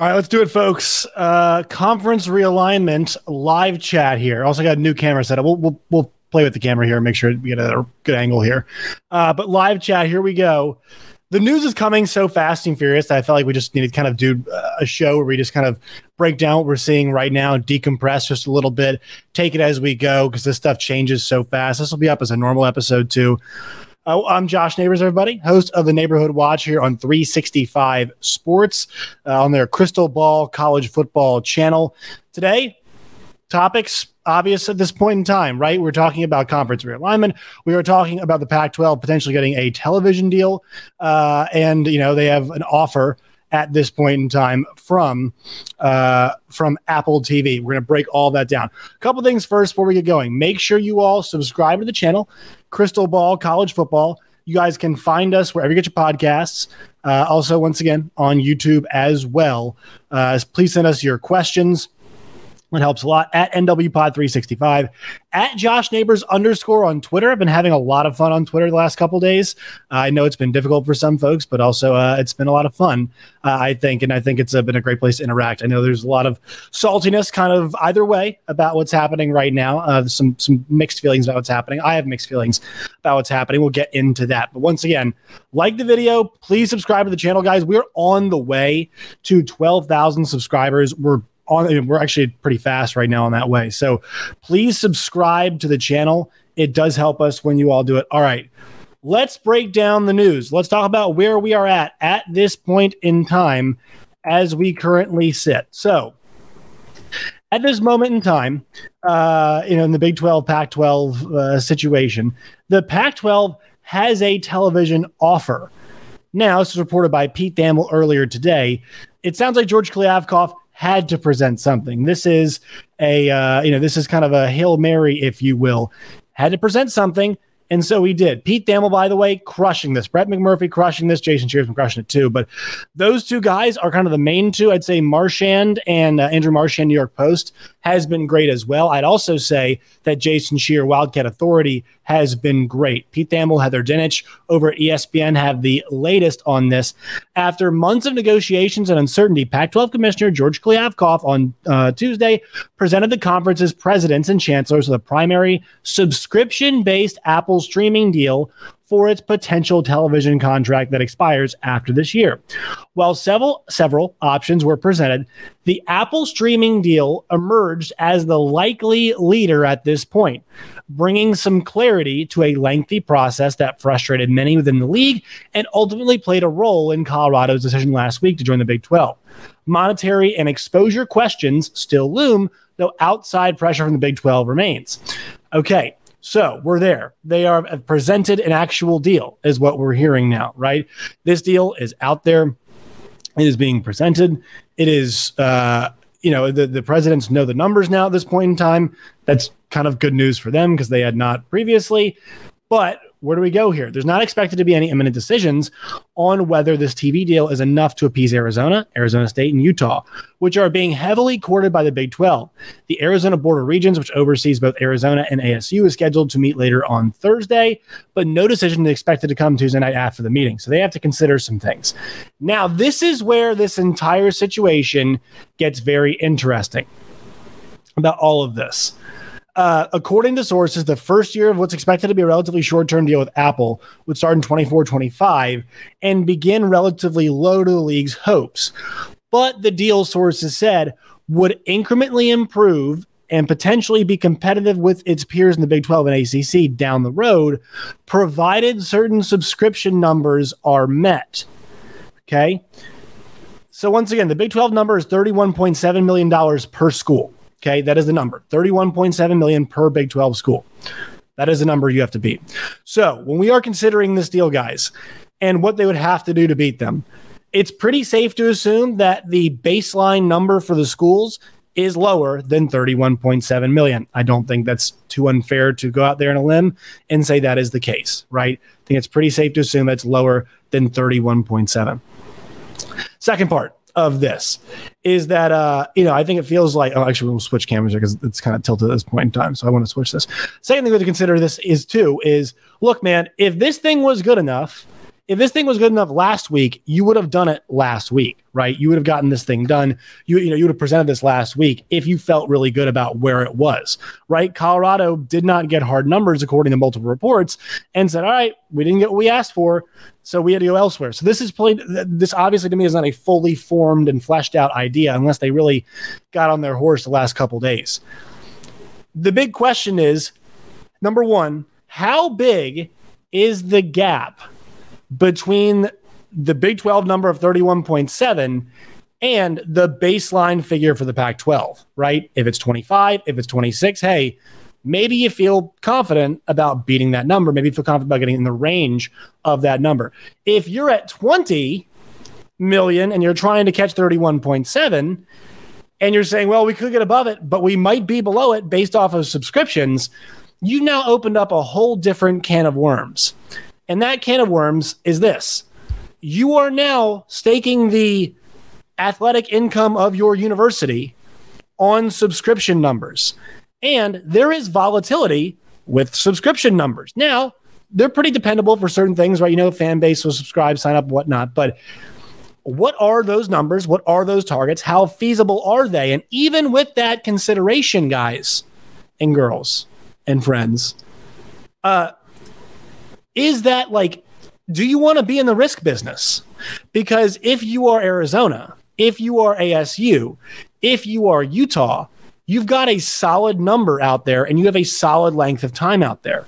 All right, let's do it, folks. Uh, conference realignment live chat here. Also got a new camera set up. We'll, we'll, we'll play with the camera here and make sure we get a good angle here. Uh, but live chat, here we go. The news is coming so fast and furious that I felt like we just needed to kind of do uh, a show where we just kind of break down what we're seeing right now, decompress just a little bit, take it as we go because this stuff changes so fast. This will be up as a normal episode too. Uh, I'm Josh Neighbors, everybody, host of the Neighborhood Watch here on 365 Sports uh, on their Crystal Ball College Football channel. Today, topics obvious at this point in time, right? We're talking about conference realignment. We are talking about the Pac 12 potentially getting a television deal. Uh, and, you know, they have an offer at this point in time from uh, from Apple TV. We're going to break all that down. A couple things first before we get going. Make sure you all subscribe to the channel, Crystal Ball College Football. You guys can find us wherever you get your podcasts. Uh, also, once again, on YouTube as well. Uh, please send us your questions it helps a lot at NWPod365 at Josh Neighbors underscore on Twitter. I've been having a lot of fun on Twitter the last couple days. Uh, I know it's been difficult for some folks, but also uh, it's been a lot of fun, uh, I think. And I think it's uh, been a great place to interact. I know there's a lot of saltiness kind of either way about what's happening right now. Uh, some, some mixed feelings about what's happening. I have mixed feelings about what's happening. We'll get into that. But once again, like the video, please subscribe to the channel, guys. We're on the way to 12,000 subscribers. We're on we're actually pretty fast right now in that way. So please subscribe to the channel. It does help us when you all do it. All right. Let's break down the news. Let's talk about where we are at at this point in time as we currently sit. So, at this moment in time, uh, you know, in the Big 12, Pac 12 uh, situation, the Pac 12 has a television offer. Now, this was reported by Pete Thamel earlier today. It sounds like George Kliavkoff had to present something. This is a uh, you know this is kind of a hail mary, if you will. Had to present something. And so he did. Pete Thamel, by the way, crushing this. Brett McMurphy crushing this. Jason Scheer's crushing it too. But those two guys are kind of the main two. I'd say Marchand and uh, Andrew Marchand, New York Post, has been great as well. I'd also say that Jason Scheer, Wildcat Authority, has been great. Pete Thamel, Heather Dinich over at ESPN have the latest on this. After months of negotiations and uncertainty, Pac 12 Commissioner George Kliavkoff on uh, Tuesday presented the conference's presidents and chancellors with a primary subscription based Apple streaming deal for its potential television contract that expires after this year. While several several options were presented, the Apple streaming deal emerged as the likely leader at this point, bringing some clarity to a lengthy process that frustrated many within the league and ultimately played a role in Colorado's decision last week to join the Big 12. Monetary and exposure questions still loom, though outside pressure from the Big 12 remains. Okay, so we're there. They are presented an actual deal, is what we're hearing now, right? This deal is out there. It is being presented. It is, uh, you know, the, the presidents know the numbers now at this point in time. That's kind of good news for them because they had not previously. But where do we go here? There's not expected to be any imminent decisions on whether this TV deal is enough to appease Arizona, Arizona State, and Utah, which are being heavily courted by the Big 12. The Arizona Board of Regents, which oversees both Arizona and ASU, is scheduled to meet later on Thursday, but no decision is expected to come Tuesday night after the meeting. So they have to consider some things. Now, this is where this entire situation gets very interesting about all of this. Uh, according to sources, the first year of what's expected to be a relatively short term deal with Apple would start in 24 25 and begin relatively low to the league's hopes. But the deal, sources said, would incrementally improve and potentially be competitive with its peers in the Big 12 and ACC down the road, provided certain subscription numbers are met. Okay. So, once again, the Big 12 number is $31.7 million per school. Okay, that is the number 31.7 million per Big 12 school. That is the number you have to beat. So when we are considering this deal, guys, and what they would have to do to beat them, it's pretty safe to assume that the baseline number for the schools is lower than 31.7 million. I don't think that's too unfair to go out there on a limb and say that is the case, right? I think it's pretty safe to assume that's lower than 31.7. Second part, of this is that uh you know I think it feels like oh actually we'll switch cameras because it's kind of tilted at this point in time so I want to switch this. Second thing we have to consider this is too is look man if this thing was good enough if this thing was good enough last week, you would have done it last week, right? You would have gotten this thing done. You, you know, you would have presented this last week if you felt really good about where it was, right? Colorado did not get hard numbers according to multiple reports and said, all right, we didn't get what we asked for. So we had to go elsewhere. So this is played. This obviously to me is not a fully formed and fleshed out idea unless they really got on their horse the last couple days. The big question is number one, how big is the gap between the Big 12 number of 31.7 and the baseline figure for the Pac 12, right? If it's 25, if it's 26, hey, maybe you feel confident about beating that number. Maybe you feel confident about getting in the range of that number. If you're at 20 million and you're trying to catch 31.7, and you're saying, well, we could get above it, but we might be below it based off of subscriptions, you've now opened up a whole different can of worms. And that can of worms is this you are now staking the athletic income of your university on subscription numbers. And there is volatility with subscription numbers. Now, they're pretty dependable for certain things, right? You know, fan base will subscribe, sign up, whatnot. But what are those numbers? What are those targets? How feasible are they? And even with that consideration, guys and girls and friends, uh, is that like, do you want to be in the risk business? Because if you are Arizona, if you are ASU, if you are Utah, you've got a solid number out there and you have a solid length of time out there.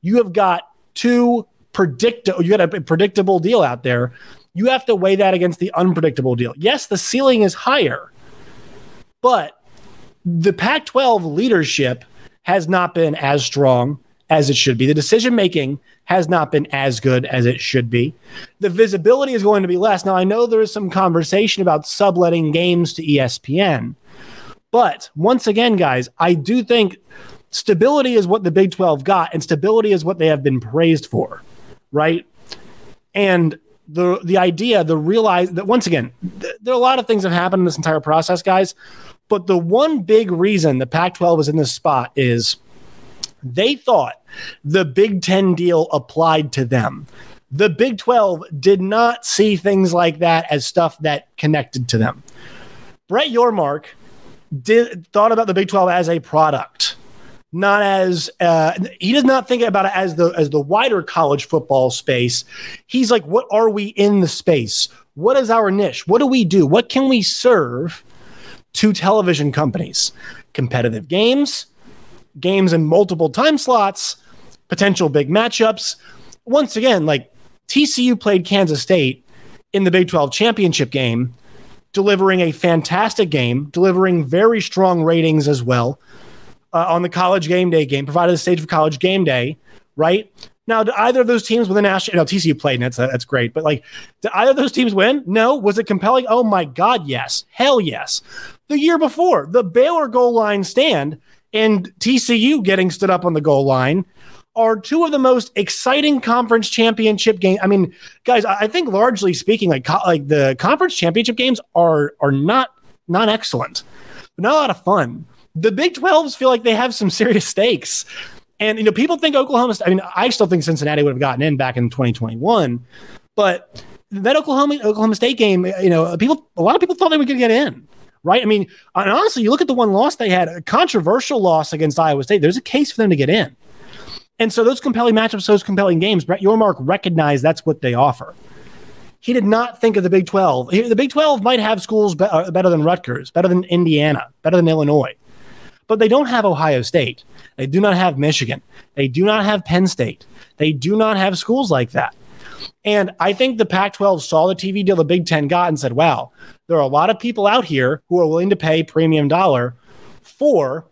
You have got two predictable, you got a predictable deal out there. You have to weigh that against the unpredictable deal. Yes, the ceiling is higher, but the Pac 12 leadership has not been as strong as it should be. The decision making has not been as good as it should be. The visibility is going to be less. Now, I know there is some conversation about subletting games to ESPN, but once again, guys, I do think stability is what the Big 12 got, and stability is what they have been praised for, right? And the the idea, the realize that once again, th- there are a lot of things that have happened in this entire process, guys. But the one big reason the Pac 12 was in this spot is they thought the Big Ten deal applied to them. The Big 12 did not see things like that as stuff that connected to them. Brett Yormark did thought about the Big 12 as a product, not as uh, he does not think about it as the as the wider college football space. He's like, what are we in the space? What is our niche? What do we do? What can we serve to television companies? Competitive games, games in multiple time slots, potential big matchups. Once again, like TCU played Kansas State in the Big 12 championship game, delivering a fantastic game, delivering very strong ratings as well uh, on the college game day game, provided the stage of college game day, right? Now, do either of those teams win the national? No, TCU played, and that's that's great. But like, did either of those teams win? No. Was it compelling? Oh my God, yes, hell yes. The year before, the Baylor goal line stand and TCU getting stood up on the goal line are two of the most exciting conference championship games. I mean, guys, I think largely speaking, like co- like the conference championship games are are not not excellent, but not a lot of fun. The Big 12s feel like they have some serious stakes. And you know, people think Oklahoma. I mean, I still think Cincinnati would have gotten in back in 2021, but that Oklahoma Oklahoma State game, you know, people a lot of people thought they were going to get in right? I mean, honestly, you look at the one loss they had, a controversial loss against Iowa State. There's a case for them to get in. And so those compelling matchups, those compelling games, Brett Yormark recognized that's what they offer. He did not think of the Big 12. The Big 12 might have schools be- uh, better than Rutgers, better than Indiana, better than Illinois, but they don't have Ohio State. They do not have Michigan. They do not have Penn State. They do not have schools like that. And I think the Pac 12 saw the TV deal the Big Ten got and said, wow, there are a lot of people out here who are willing to pay premium dollar for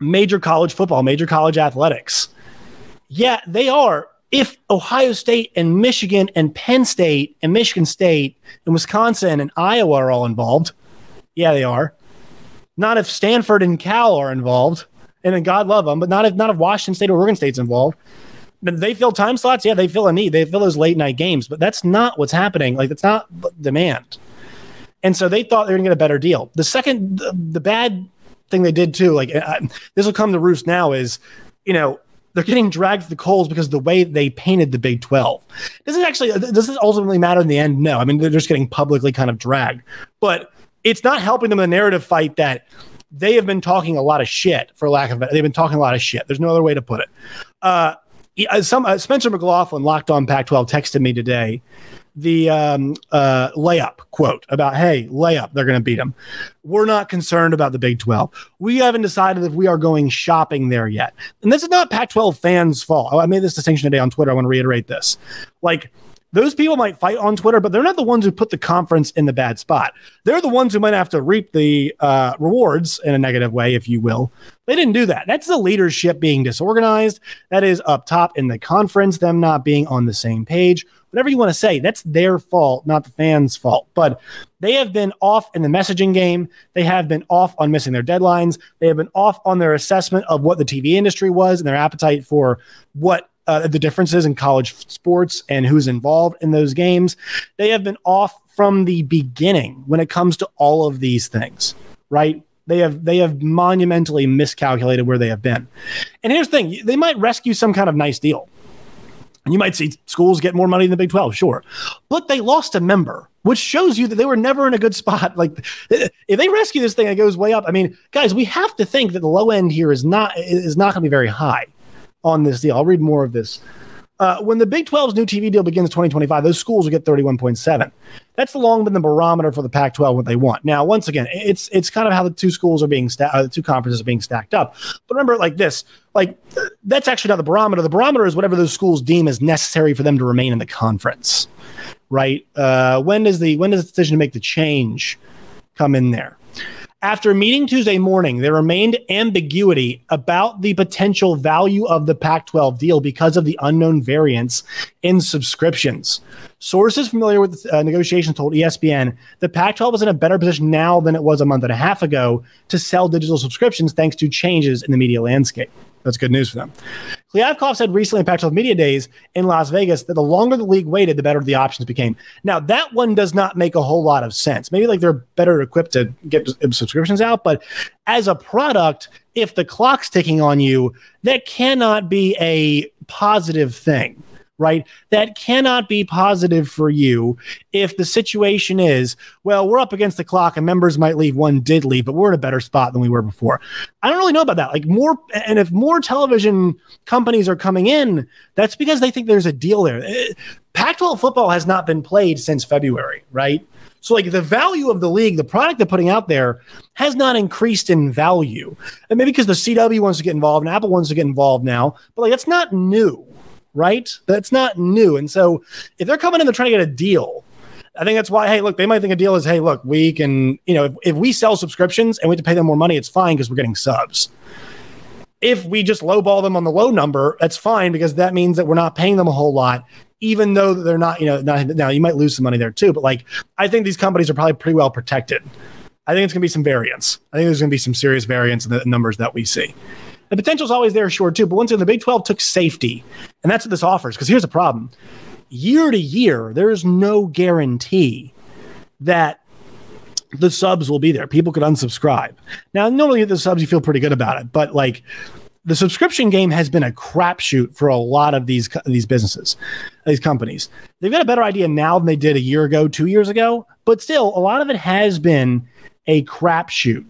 major college football, major college athletics. Yeah, they are. If Ohio State and Michigan and Penn State and Michigan State and Wisconsin and Iowa are all involved, yeah, they are. Not if Stanford and Cal are involved, and then God love them, but not if not if Washington State or Oregon State's involved. They fill time slots, yeah, they fill a need. They fill those late night games, but that's not what's happening. Like that's not demand. And so they thought they were going to get a better deal. The second, the, the bad thing they did too, like uh, this will come to roost now, is you know they're getting dragged to the coals because of the way they painted the Big 12. Does it actually, does this ultimately matter in the end? No. I mean, they're just getting publicly kind of dragged. But it's not helping them in the narrative fight that they have been talking a lot of shit, for lack of. They've been talking a lot of shit. There's no other way to put it. Uh, some uh, Spencer McLaughlin, locked on Pac-12, texted me today the um, uh, layup quote about, hey, layup, they're going to beat them. We're not concerned about the Big 12. We haven't decided if we are going shopping there yet. And this is not Pac 12 fans' fault. I made this distinction today on Twitter. I want to reiterate this. Like, those people might fight on Twitter, but they're not the ones who put the conference in the bad spot. They're the ones who might have to reap the uh, rewards in a negative way, if you will. They didn't do that. That's the leadership being disorganized. That is up top in the conference, them not being on the same page. Whatever you want to say, that's their fault, not the fans' fault. But they have been off in the messaging game. They have been off on missing their deadlines. They have been off on their assessment of what the TV industry was and their appetite for what uh, the differences in college sports and who's involved in those games. They have been off from the beginning when it comes to all of these things, right? They have they have monumentally miscalculated where they have been. And here's the thing: they might rescue some kind of nice deal. And you might see schools get more money than the Big 12, sure. But they lost a member, which shows you that they were never in a good spot. Like if they rescue this thing, it goes way up. I mean, guys, we have to think that the low end here is not is not going to be very high on this deal. I'll read more of this. Uh, when the Big 12's new TV deal begins in 2025, those schools will get 31.7. That's long been the barometer for the Pac-12 what they want. Now, once again, it's it's kind of how the two schools are being sta- uh, the two conferences are being stacked up. But remember, like this, like that's actually not the barometer. The barometer is whatever those schools deem as necessary for them to remain in the conference, right? Uh, when does the when does the decision to make the change come in there? After meeting Tuesday morning, there remained ambiguity about the potential value of the Pac 12 deal because of the unknown variance in subscriptions. Sources familiar with uh, negotiations told ESPN the Pac 12 is in a better position now than it was a month and a half ago to sell digital subscriptions thanks to changes in the media landscape. That's good news for them. Kliavkoff said recently in Pac-12 Media Days in Las Vegas that the longer the league waited, the better the options became. Now, that one does not make a whole lot of sense. Maybe like they're better equipped to get subscriptions out, but as a product, if the clock's ticking on you, that cannot be a positive thing right? That cannot be positive for you if the situation is, well, we're up against the clock and members might leave. One did leave, but we're in a better spot than we were before. I don't really know about that. Like more, and if more television companies are coming in, that's because they think there's a deal there. Eh, Pac 12 football has not been played since February, right? So, like the value of the league, the product they're putting out there has not increased in value. And maybe because the CW wants to get involved and Apple wants to get involved now, but like that's not new right? That's not new. And so if they're coming in, they're trying to get a deal. I think that's why, hey, look, they might think a deal is, hey, look, we can, you know, if, if we sell subscriptions and we have to pay them more money, it's fine because we're getting subs. If we just lowball them on the low number, that's fine because that means that we're not paying them a whole lot, even though they're not, you know, not, now you might lose some money there too. But like, I think these companies are probably pretty well protected. I think it's going to be some variance. I think there's going to be some serious variance in the numbers that we see. The potential is always there, sure, too. But once again, the Big 12 took safety, and that's what this offers. Because here's the problem year to year, there is no guarantee that the subs will be there. People could unsubscribe. Now, normally the subs, you feel pretty good about it, but like the subscription game has been a crapshoot for a lot of these these businesses, these companies. They've got a better idea now than they did a year ago, two years ago, but still, a lot of it has been a crapshoot.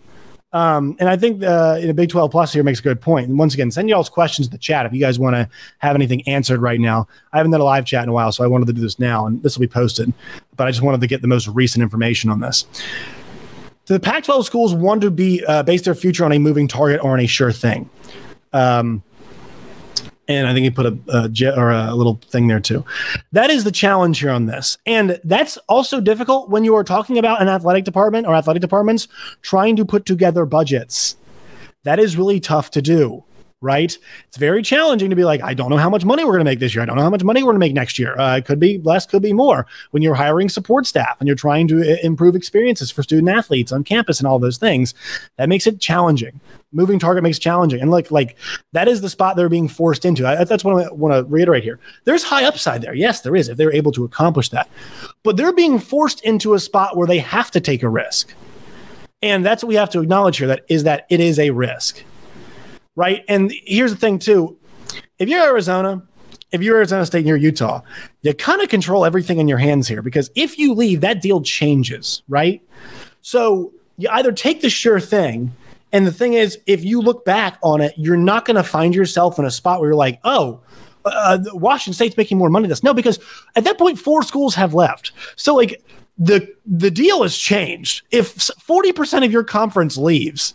Um, and I think uh, in a Big 12 Plus here makes a good point. And once again, send y'all's questions to the chat if you guys want to have anything answered right now. I haven't done a live chat in a while, so I wanted to do this now, and this will be posted. But I just wanted to get the most recent information on this. So the Pac 12 schools want to be uh, base their future on a moving target or on a sure thing. Um, and I think he put a, a or a little thing there too. That is the challenge here on this, and that's also difficult when you are talking about an athletic department or athletic departments trying to put together budgets. That is really tough to do right? It's very challenging to be like, I don't know how much money we're going to make this year. I don't know how much money we're going to make next year. Uh, it could be less, could be more. When you're hiring support staff and you're trying to uh, improve experiences for student athletes on campus and all those things, that makes it challenging. Moving target makes challenging, and like like that is the spot they're being forced into. I, that's what I want to reiterate here. There's high upside there. Yes, there is if they're able to accomplish that, but they're being forced into a spot where they have to take a risk. And that's what we have to acknowledge here that is that it is a risk right? And here's the thing too. if you're Arizona, if you're Arizona State and you're Utah, you kind of control everything in your hands here because if you leave, that deal changes, right? So you either take the sure thing, and the thing is, if you look back on it, you're not going to find yourself in a spot where you're like, oh, uh, Washington State's making more money than this. No, because at that point, four schools have left. So like the the deal has changed. If forty percent of your conference leaves,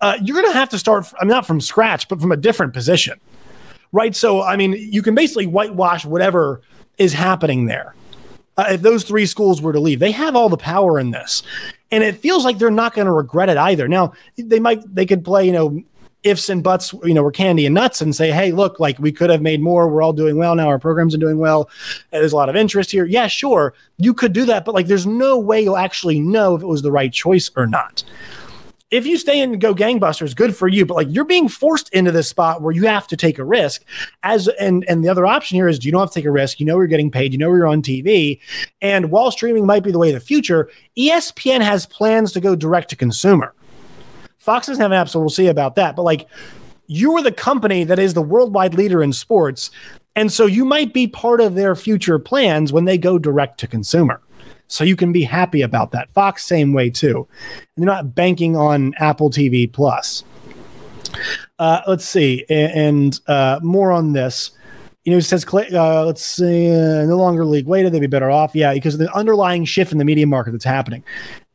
uh, you're going to have to start. I'm not from scratch, but from a different position, right? So I mean, you can basically whitewash whatever is happening there. Uh, if those three schools were to leave, they have all the power in this, and it feels like they're not going to regret it either. Now they might they could play you know ifs and buts, you know, we're candy and nuts and say, hey, look, like we could have made more. We're all doing well now. Our programs are doing well. There's a lot of interest here. Yeah, sure, you could do that, but like there's no way you'll actually know if it was the right choice or not. If you stay and go gangbusters, good for you. But like you're being forced into this spot where you have to take a risk. As and and the other option here is you don't have to take a risk. You know you're getting paid. You know you're on TV. And while streaming might be the way of the future, ESPN has plans to go direct to consumer. Fox doesn't have an app, so we'll see about that. But like, you are the company that is the worldwide leader in sports. And so you might be part of their future plans when they go direct to consumer. So you can be happy about that. Fox, same way too. And they're not banking on Apple TV Plus. Uh, let's see. And, uh, more on this. You know, it says, uh, let's see, uh, no longer league weighted. They'd be better off. Yeah, because of the underlying shift in the media market that's happening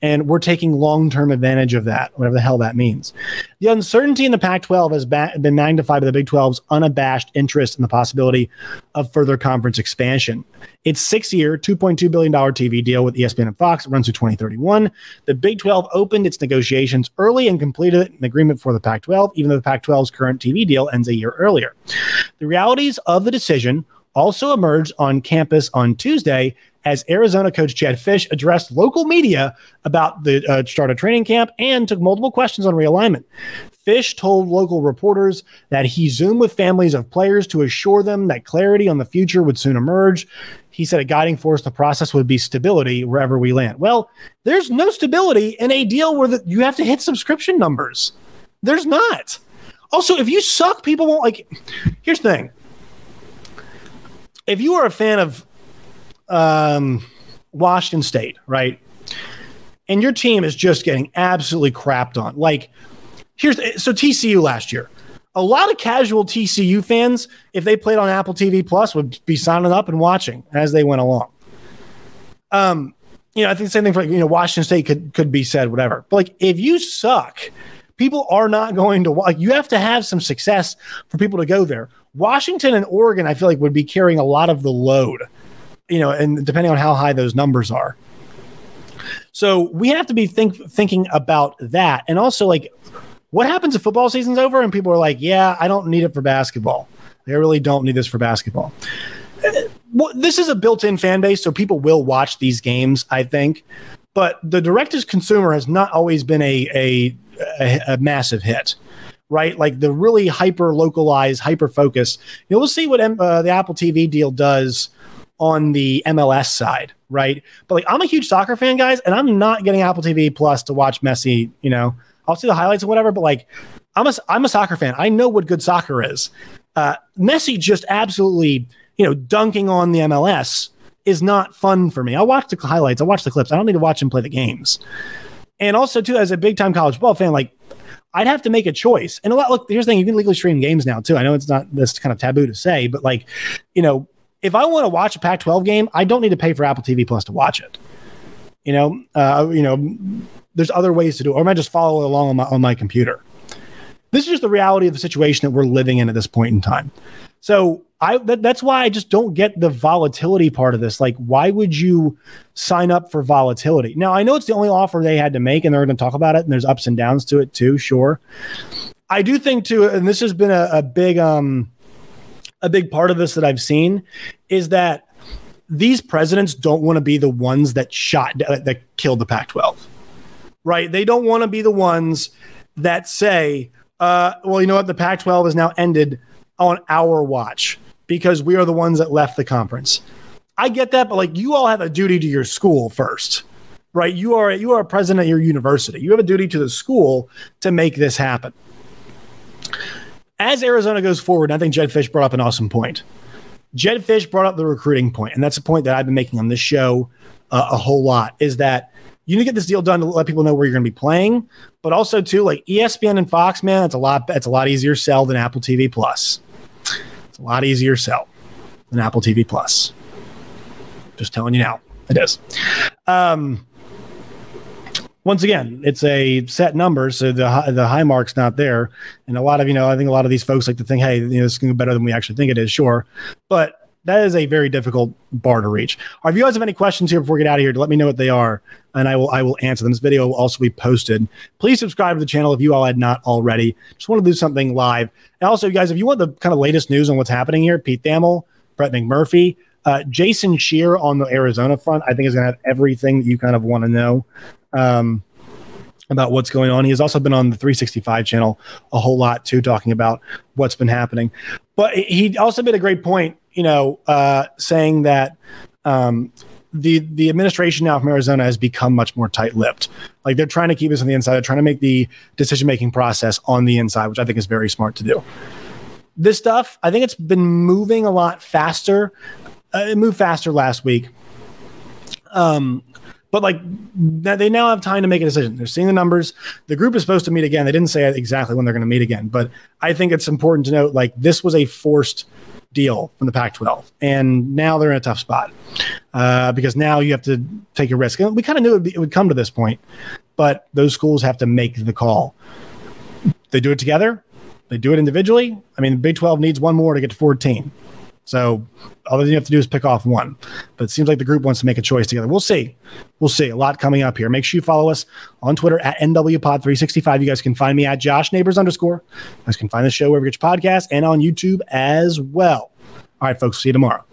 and we're taking long-term advantage of that, whatever the hell that means. The uncertainty in the Pac-12 has ba- been magnified by the Big 12's unabashed interest in the possibility of further conference expansion. Its six-year, $2.2 billion TV deal with ESPN and Fox runs through 2031. The Big 12 opened its negotiations early and completed an agreement for the Pac-12, even though the Pac-12's current TV deal ends a year earlier. The realities of the decision also emerged on campus on Tuesday as Arizona coach Jedd Fisch addressed local media about the uh, start of training camp and took multiple questions on realignment. Fisch told local reporters that he zoomed with families of players to assure them that clarity on the future would soon emerge. He said a guiding force the process would be stability wherever we land. Well, there's no stability in a deal where the, you have to hit subscription numbers. There's not. Also, if you suck, people won't like. Here's the thing if you are a fan of um, Washington State, right, and your team is just getting absolutely crapped on, like here's so TCU last year. A lot of casual TCU fans, if they played on Apple TV Plus, would be signing up and watching as they went along. Um, you know, I think the same thing for you know Washington State could could be said, whatever. But like, if you suck, people are not going to like. You have to have some success for people to go there. Washington and Oregon, I feel like, would be carrying a lot of the load, you know, and depending on how high those numbers are. So we have to be think, thinking about that. And also, like, what happens if football season's over and people are like, yeah, I don't need it for basketball. I really don't need this for basketball. Well, this is a built in fan base, so people will watch these games, I think. But the direct to consumer has not always been a, a, a, a massive hit right? Like the really hyper localized, hyper focused. You know, we'll see what uh, the Apple TV deal does on the MLS side, right? But like, I'm a huge soccer fan, guys, and I'm not getting Apple TV Plus to watch Messi. You know, I'll see the highlights or whatever, but like, I'm a I'm a soccer fan. I know what good soccer is. Uh, Messi just absolutely, you know, dunking on the MLS is not fun for me. I'll watch the highlights. I'll watch the clips. I don't need to watch him play the games. And also, too, as a big time college football fan, like I'd have to make a choice. And a lot, look, here's the thing you can legally stream games now, too. I know it's not this kind of taboo to say, but like, you know, if I want to watch a Pac 12 game, I don't need to pay for Apple TV Plus to watch it. You know, uh, you know, there's other ways to do it, or I might just follow along on my, on my computer. This is just the reality of the situation that we're living in at this point in time. So I that, that's why I just don't get the volatility part of this. Like, why would you sign up for volatility? Now I know it's the only offer they had to make, and they're going to talk about it, and there's ups and downs to it too. Sure, I do think too, and this has been a, a big um a big part of this that I've seen is that these presidents don't want to be the ones that shot that killed the Pac-12, right? They don't want to be the ones that say, uh, "Well, you know what? The Pac-12 has now ended." On our watch because we are the ones that left the conference. I get that, but like you all have a duty to your school first, right? You are you are a president of your university. You have a duty to the school to make this happen. as Arizona goes forward, I think Jedd Fisch brought up an awesome point. Jedd Fisch brought up the recruiting point, and that's a point that I've been making on this show uh, a whole lot. Is that you need to get this deal done to let people know where you're going to be playing, but also too like ESPN and Fox, man, it's a lot. It's a lot easier sell than Apple TV Plus. A lot easier sell than Apple TV Plus. Just telling you now, it is. Um, once again, it's a set number, so the high, the high mark's not there. And a lot of you know, I think a lot of these folks like to think, hey, you know, going to be better than we actually think it is. Sure, but that is a very difficult bar to reach. if you guys have any questions here before we get out of here, let me know what they are, and I will I will answer them. This video will also be posted. Please subscribe to the channel if you all had not already. Just want to do something live. And also, you guys, if you want the kind of latest news on what's happening here, Pete Thamel, Brett McMurphy, uh, Jason Scheer on the Arizona front, I think is going to have everything that you kind of want to know um, about what's going on. He has also been on the 365 channel a whole lot too, talking about what's been happening. But he also made a great point, you know, uh, saying that um, the the administration now from Arizona has become much more tight-lipped. Like they're trying to keep us on the inside. They're trying to make the decision-making process on the inside, which I think is very smart to do. This stuff, I think it's been moving a lot faster. Uh, it moved faster last week. Um, but like they now have time to make a decision. They're seeing the numbers. The group is supposed to meet again. They didn't say exactly when they're going to meet again, but I think it's important to note like this was a forced deal from the Pac-12, and now they're in a tough spot uh, because now you have to take a risk. And we kind of knew it be, it would come to this point, but those schools have to make the call. They do it together. They do it individually. I mean, the Big 12 needs one more to get to 14. So all you have to do is pick off one. But it seems like the group wants to make a choice together. We'll see. We'll see. A lot coming up here. Make sure you follow us on Twitter at NWPod365. You guys can find me at Josh Neighbors underscore. You guys can find the show wherever you get your podcast and on YouTube as well. All right, folks. See you tomorrow.